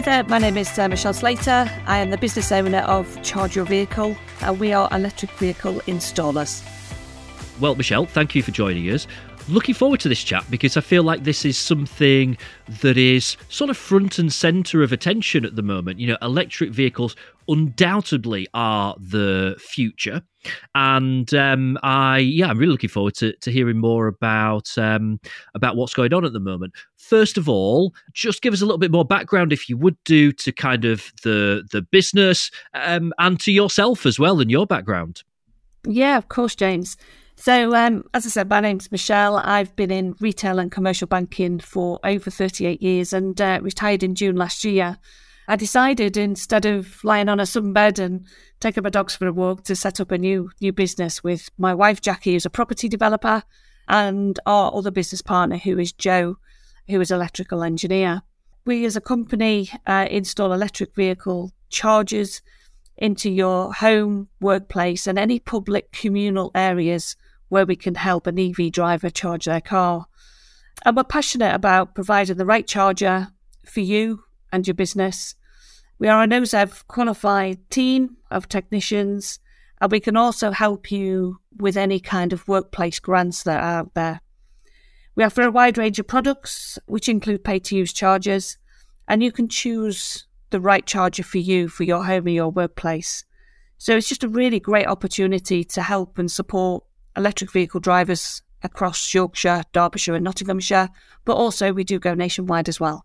Hi there, my name is uh, Michelle Slater. I am the business owner of Charge Your Vehicle, and we are electric vehicle installers. Well, Michelle, thank you for joining us. Looking forward to this chat because I feel like this is something that is sort of front and center of attention at the moment. You know, electric vehicles undoubtedly are the future. And um, I, yeah, I'm really looking forward to, to hearing more about um, about what's going on at the moment. First of all, just give us a little bit more background, if you would do, to kind of the the business um, and to yourself as well and your background. Yeah, of course, James. So, um, as I said, my name's Michelle. I've been in retail and commercial banking for over 38 years and uh, retired in June last year. I decided instead of lying on a sunbed and taking my dogs for a walk to set up a new new business with my wife Jackie, who's a property developer, and our other business partner, who is Joe, who is electrical engineer. We, as a company, uh, install electric vehicle chargers into your home, workplace, and any public communal areas where we can help an EV driver charge their car. And we're passionate about providing the right charger for you and your business. We are an OZEV qualified team of technicians, and we can also help you with any kind of workplace grants that are out there. We offer a wide range of products, which include pay to use chargers, and you can choose the right charger for you for your home or your workplace. So it's just a really great opportunity to help and support electric vehicle drivers across Yorkshire, Derbyshire, and Nottinghamshire, but also we do go nationwide as well.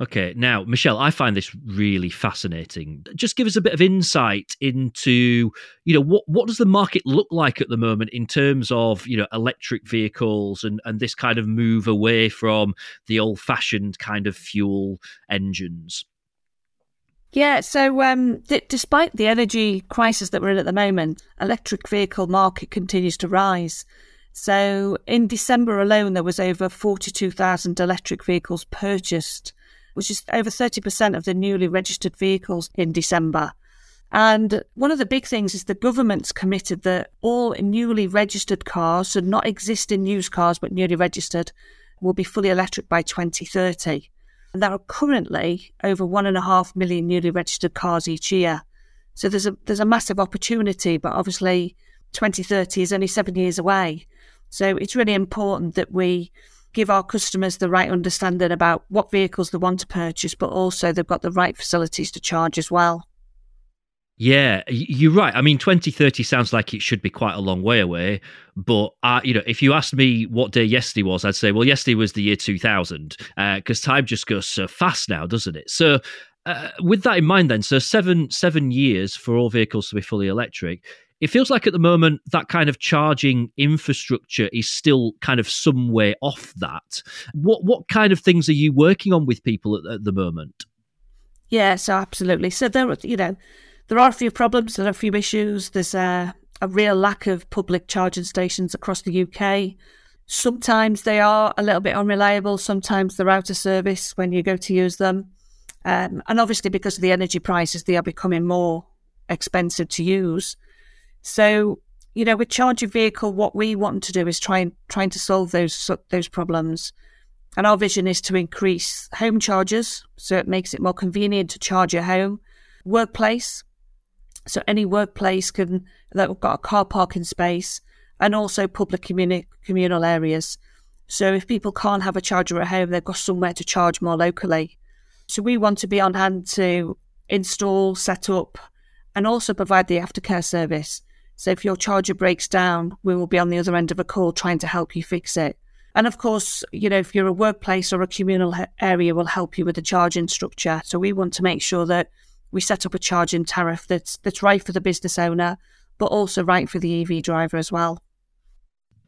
Okay, now, Michelle, I find this really fascinating. Just give us a bit of insight into, you know, what, what does the market look like at the moment in terms of, you know, electric vehicles and, and this kind of move away from the old fashioned kind of fuel engines? Yeah, so um, th- despite the energy crisis that we're in at the moment, electric vehicle market continues to rise. So in December alone, there was over 42,000 electric vehicles purchased, which is over 30% of the newly registered vehicles in December. And one of the big things is the government's committed that all newly registered cars, so not existing used cars, but newly registered, will be fully electric by 2030. And There are currently over one and a half million newly registered cars each year. So there's a there's a massive opportunity, but obviously 2030 is only seven years away. So it's really important that we give our customers the right understanding about what vehicles they want to purchase, but also they've got the right facilities to charge as well. Yeah, you're right. I mean, 2030 sounds like it should be quite a long way away. But, you know, if you asked me what day yesterday was, I'd say, well, yesterday was the year 2000, because uh, time just goes so fast now, doesn't it? So, uh, with that in mind, then, so seven seven years for all vehicles to be fully electric. It feels like at the moment that kind of charging infrastructure is still kind of some way off that. What what kind of things are you working on with people at, at the moment? Yeah, so absolutely. So there, you know, there are a few problems, there are a few issues. There's a, a real lack of public charging stations across the UK. Sometimes they are a little bit unreliable, sometimes they're out of service when you go to use them. Um, and obviously, because of the energy prices, they are becoming more expensive to use. So, you know, with Charge Your Vehicle, what we want to do is try and trying to solve those those problems. And our vision is to increase home charges, so it makes it more convenient to charge your home, workplace, so any workplace can that have got a car parking space and also public communi- communal areas. So if people can't have a charger at home, they've got somewhere to charge more locally. So we want to be on hand to install, set up, and also provide the aftercare service. So if your charger breaks down, we will be on the other end of a call trying to help you fix it. And of course, you know, if you're a workplace or a communal area, we'll help you with the charging structure. So we want to make sure that we set up a charging tariff that's that's right for the business owner, but also right for the EV driver as well.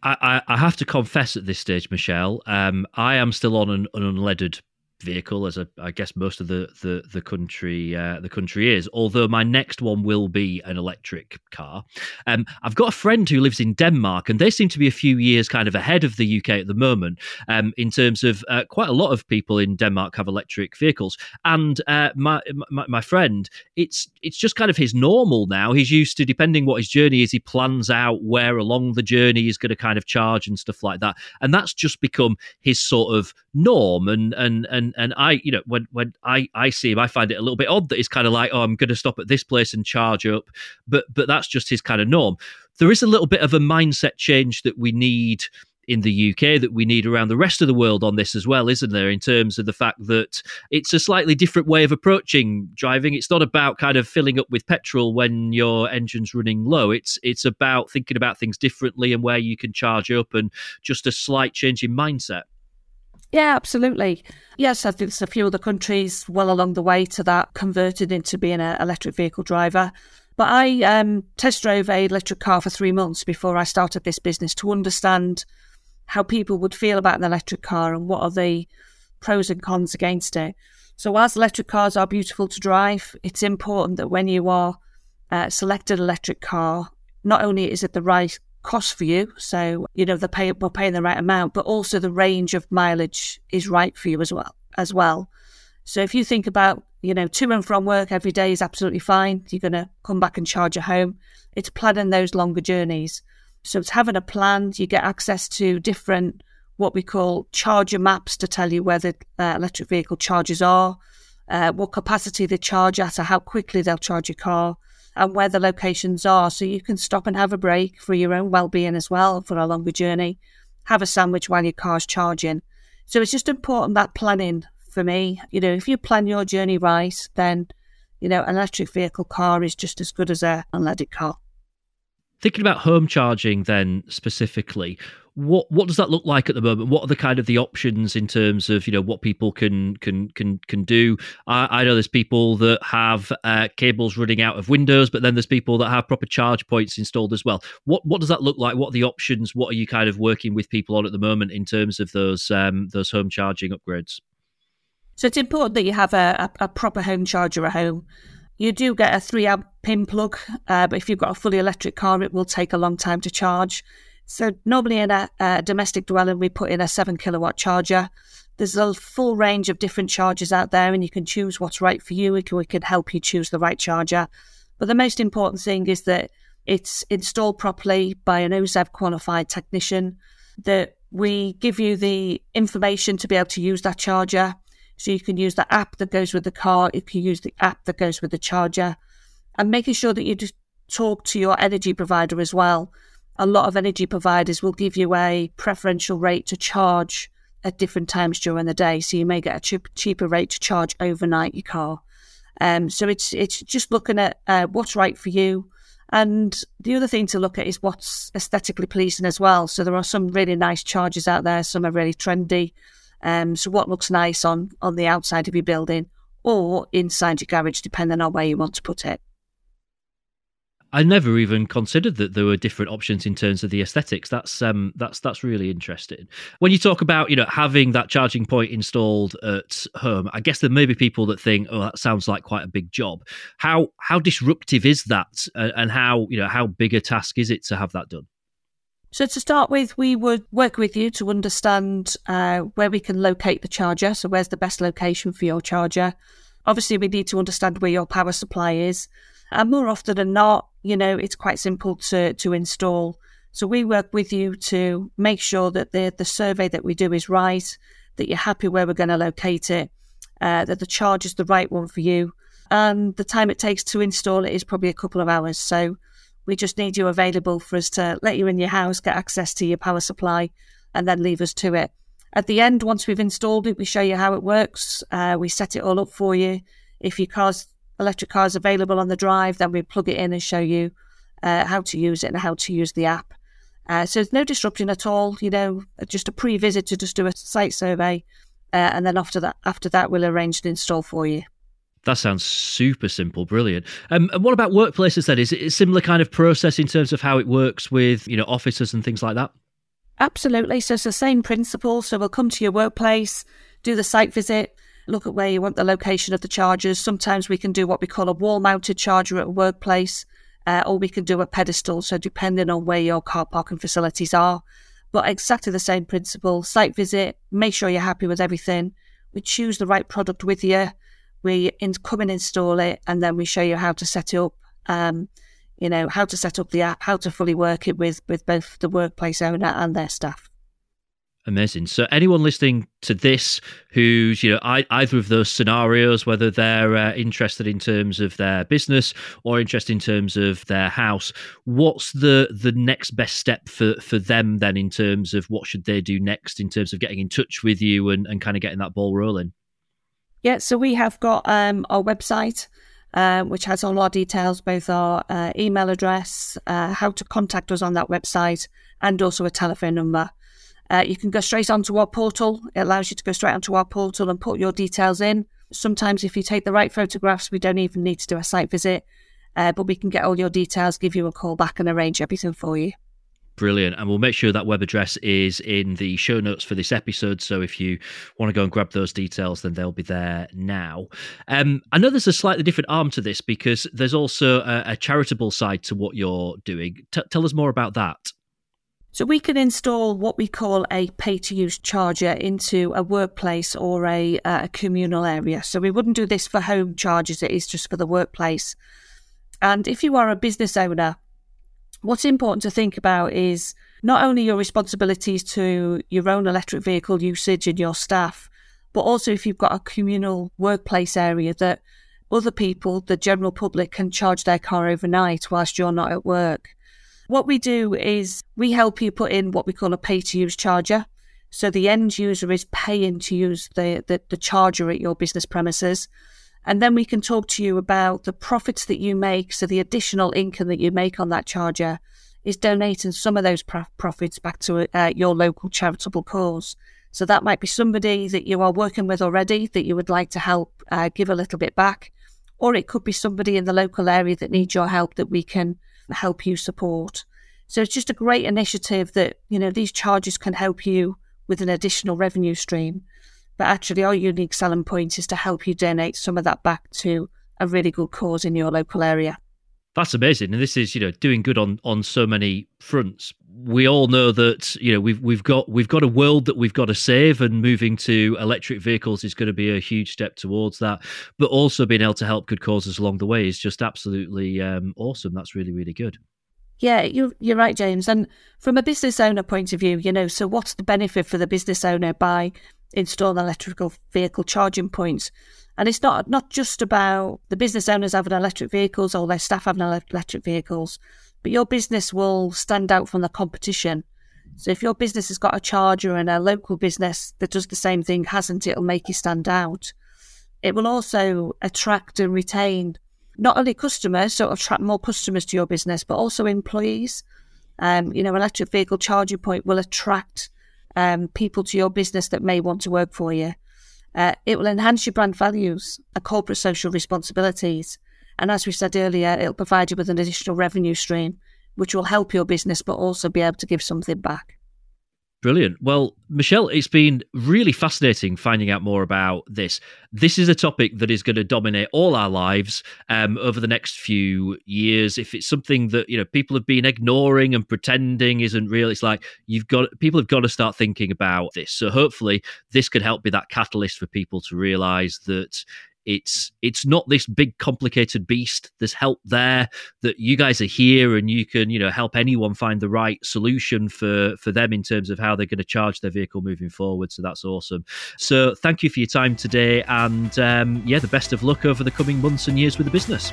I, I have to confess at this stage, Michelle, um, I am still on an, an unleaded vehicle, as I guess most of the the the country uh, the country is. Although my next one will be an electric car. Um, I've got a friend who lives in Denmark, and they seem to be a few years kind of ahead of the UK at the moment um, in terms of uh, quite a lot of people in Denmark have electric vehicles. And uh, my, my my friend, it's it's just kind of his normal now. He's used to depending what his journey is, he plans out where along the journey he's going to kind of charge and stuff like that, and that's just become his sort of norm and and and and I, you know, when when I I see him, I find it a little bit odd that he's kind of like, oh, I'm going to stop at this place and charge up, but but that's just his kind of norm. There is a little bit of a mindset change that we need in the UK that we need around the rest of the world on this as well, isn't there? In terms of the fact that it's a slightly different way of approaching driving. It's not about kind of filling up with petrol when your engine's running low. It's it's about thinking about things differently and where you can charge up and just a slight change in mindset. Yeah, absolutely. Yes, I think there's a few other countries well along the way to that converted into being an electric vehicle driver. But I um, test drove a electric car for three months before I started this business to understand how people would feel about an electric car and what are the pros and cons against it. So, whilst electric cars are beautiful to drive, it's important that when you are uh, selected electric car, not only is it the right cost for you, so you know the pay we're paying the right amount, but also the range of mileage is right for you as well. As well. So if you think about you know to and from work every day is absolutely fine. You're going to come back and charge at home. It's planning those longer journeys. So it's having a plan. You get access to different what we call charger maps to tell you where the uh, electric vehicle charges are, uh, what capacity they charge at, or how quickly they'll charge your car, and where the locations are. So you can stop and have a break for your own well-being as well for a longer journey. Have a sandwich while your car's charging. So it's just important that planning for me. You know, if you plan your journey right, then you know an electric vehicle car is just as good as a electric car. Thinking about home charging, then specifically, what what does that look like at the moment? What are the kind of the options in terms of you know what people can can can can do? I, I know there's people that have uh, cables running out of windows, but then there's people that have proper charge points installed as well. What what does that look like? What are the options? What are you kind of working with people on at the moment in terms of those um, those home charging upgrades? So it's important that you have a, a, a proper home charger at home. You do get a three amp pin plug, uh, but if you've got a fully electric car, it will take a long time to charge. So normally in a, a domestic dwelling, we put in a seven kilowatt charger. There's a full range of different chargers out there, and you can choose what's right for you. We can, we can help you choose the right charger. But the most important thing is that it's installed properly by an OZEV qualified technician, that we give you the information to be able to use that charger. So you can use the app that goes with the car, you can use the app that goes with the charger, and making sure that you just talk to your energy provider as well. A lot of energy providers will give you a preferential rate to charge at different times during the day, so you may get a cheap, cheaper rate to charge overnight your car. Um, so it's it's just looking at uh, what's right for you. And the other thing to look at is what's aesthetically pleasing as well. So there are some really nice chargers out there, some are really trendy. Um, so what looks nice on on the outside of your building or inside your garage, depending on where you want to put it. I never even considered that there were different options in terms of the aesthetics. That's um, that's that's really interesting. When you talk about you know having that charging point installed at home, I guess there may be people that think, oh, that sounds like quite a big job. How how disruptive is that, and how you know how big a task is it to have that done? So to start with, we would work with you to understand uh, where we can locate the charger. So where's the best location for your charger? Obviously, we need to understand where your power supply is. And more often than not, you know, it's quite simple to, to install. So we work with you to make sure that the, the survey that we do is right, that you're happy where we're going to locate it, uh, that the charge is the right one for you. And the time it takes to install it is probably a couple of hours. So we just need you available for us to let you in your house, get access to your power supply, and then leave us to it. At the end, once we've installed it, we show you how it works. Uh, we set it all up for you. If your car's electric car is available on the drive, then we plug it in and show you uh, how to use it and how to use the app. Uh, so there's no disruption at all. You know, just a pre-visit to just do a site survey, uh, and then after that, after that, we'll arrange an install for you. That sounds super simple, brilliant. Um, and what about workplaces then? Is it a similar kind of process in terms of how it works with you know offices and things like that? Absolutely. So it's the same principle. So we'll come to your workplace, do the site visit, look at where you want the location of the chargers. Sometimes we can do what we call a wall-mounted charger at a workplace, uh, or we can do a pedestal. So depending on where your car parking facilities are, but exactly the same principle. Site visit, make sure you're happy with everything. We choose the right product with you we in, come and install it, and then we show you how to set it up. Um, you know how to set up the app, how to fully work it with with both the workplace owner and their staff. Amazing. So, anyone listening to this who's, you know, either of those scenarios, whether they're uh, interested in terms of their business or interested in terms of their house, what's the the next best step for for them then in terms of what should they do next in terms of getting in touch with you and, and kind of getting that ball rolling? Yeah, so we have got um, our website. Uh, which has all our details, both our uh, email address, uh, how to contact us on that website, and also a telephone number. Uh, you can go straight onto our portal. It allows you to go straight onto our portal and put your details in. Sometimes, if you take the right photographs, we don't even need to do a site visit, uh, but we can get all your details, give you a call back, and arrange everything for you. Brilliant. And we'll make sure that web address is in the show notes for this episode. So if you want to go and grab those details, then they'll be there now. Um, I know there's a slightly different arm to this because there's also a, a charitable side to what you're doing. T- tell us more about that. So we can install what we call a pay to use charger into a workplace or a, uh, a communal area. So we wouldn't do this for home chargers, it is just for the workplace. And if you are a business owner, what's important to think about is not only your responsibilities to your own electric vehicle usage and your staff, but also if you've got a communal workplace area that other people, the general public, can charge their car overnight whilst you're not at work. What we do is we help you put in what we call a pay to use charger. So the end user is paying to use the, the, the, charger at your business premises. And then we can talk to you about the profits that you make. So the additional income that you make on that charger is donating some of those profits back to uh, your local charitable cause. So that might be somebody that you are working with already that you would like to help uh, give a little bit back. Or it could be somebody in the local area that needs your help that we can help you support. So it's just a great initiative that, you know, these charges can help you with an additional revenue stream. But actually, our unique selling point is to help you donate some of that back to a really good cause in your local area. That's amazing, and this is you know doing good on on so many fronts. We all know that you know we've we've got we've got a world that we've got to save, and moving to electric vehicles is going to be a huge step towards that. But also being able to help good causes along the way is just absolutely um, awesome. That's really really good. Yeah, you're you're right, James. And from a business owner point of view, you know, so what's the benefit for the business owner by installing electrical vehicle charging points? And it's not not just about the business owners having electric vehicles or their staff having electric vehicles, but your business will stand out from the competition. So if your business has got a charger and a local business that does the same thing hasn't, it'll make you stand out. It will also attract and retain not only customers, so attract more customers to your business, but also employees. Um, you know, electric vehicle charging point will attract um, people to your business that may want to work for you. Uh, it will enhance your brand values and corporate social responsibilities. And as we said earlier, it'll provide you with an additional revenue stream, which will help your business, but also be able to give something back. Brilliant. Well, Michelle, it's been really fascinating finding out more about this. This is a topic that is going to dominate all our lives um, over the next few years. If it's something that you know people have been ignoring and pretending isn't real, it's like you've got people have got to start thinking about this. So hopefully, this could help be that catalyst for people to realise that it's it's not this big complicated beast. There's help there that you guys are here and you can you know help anyone find the right solution for for them in terms of how they're going to charge their vehicle moving forward. So that's awesome. So thank you for your time today, and um, yeah, the best of luck over the coming months and years with the business.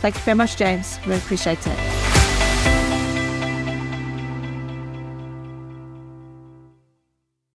Thank you very much, James. Really appreciate it.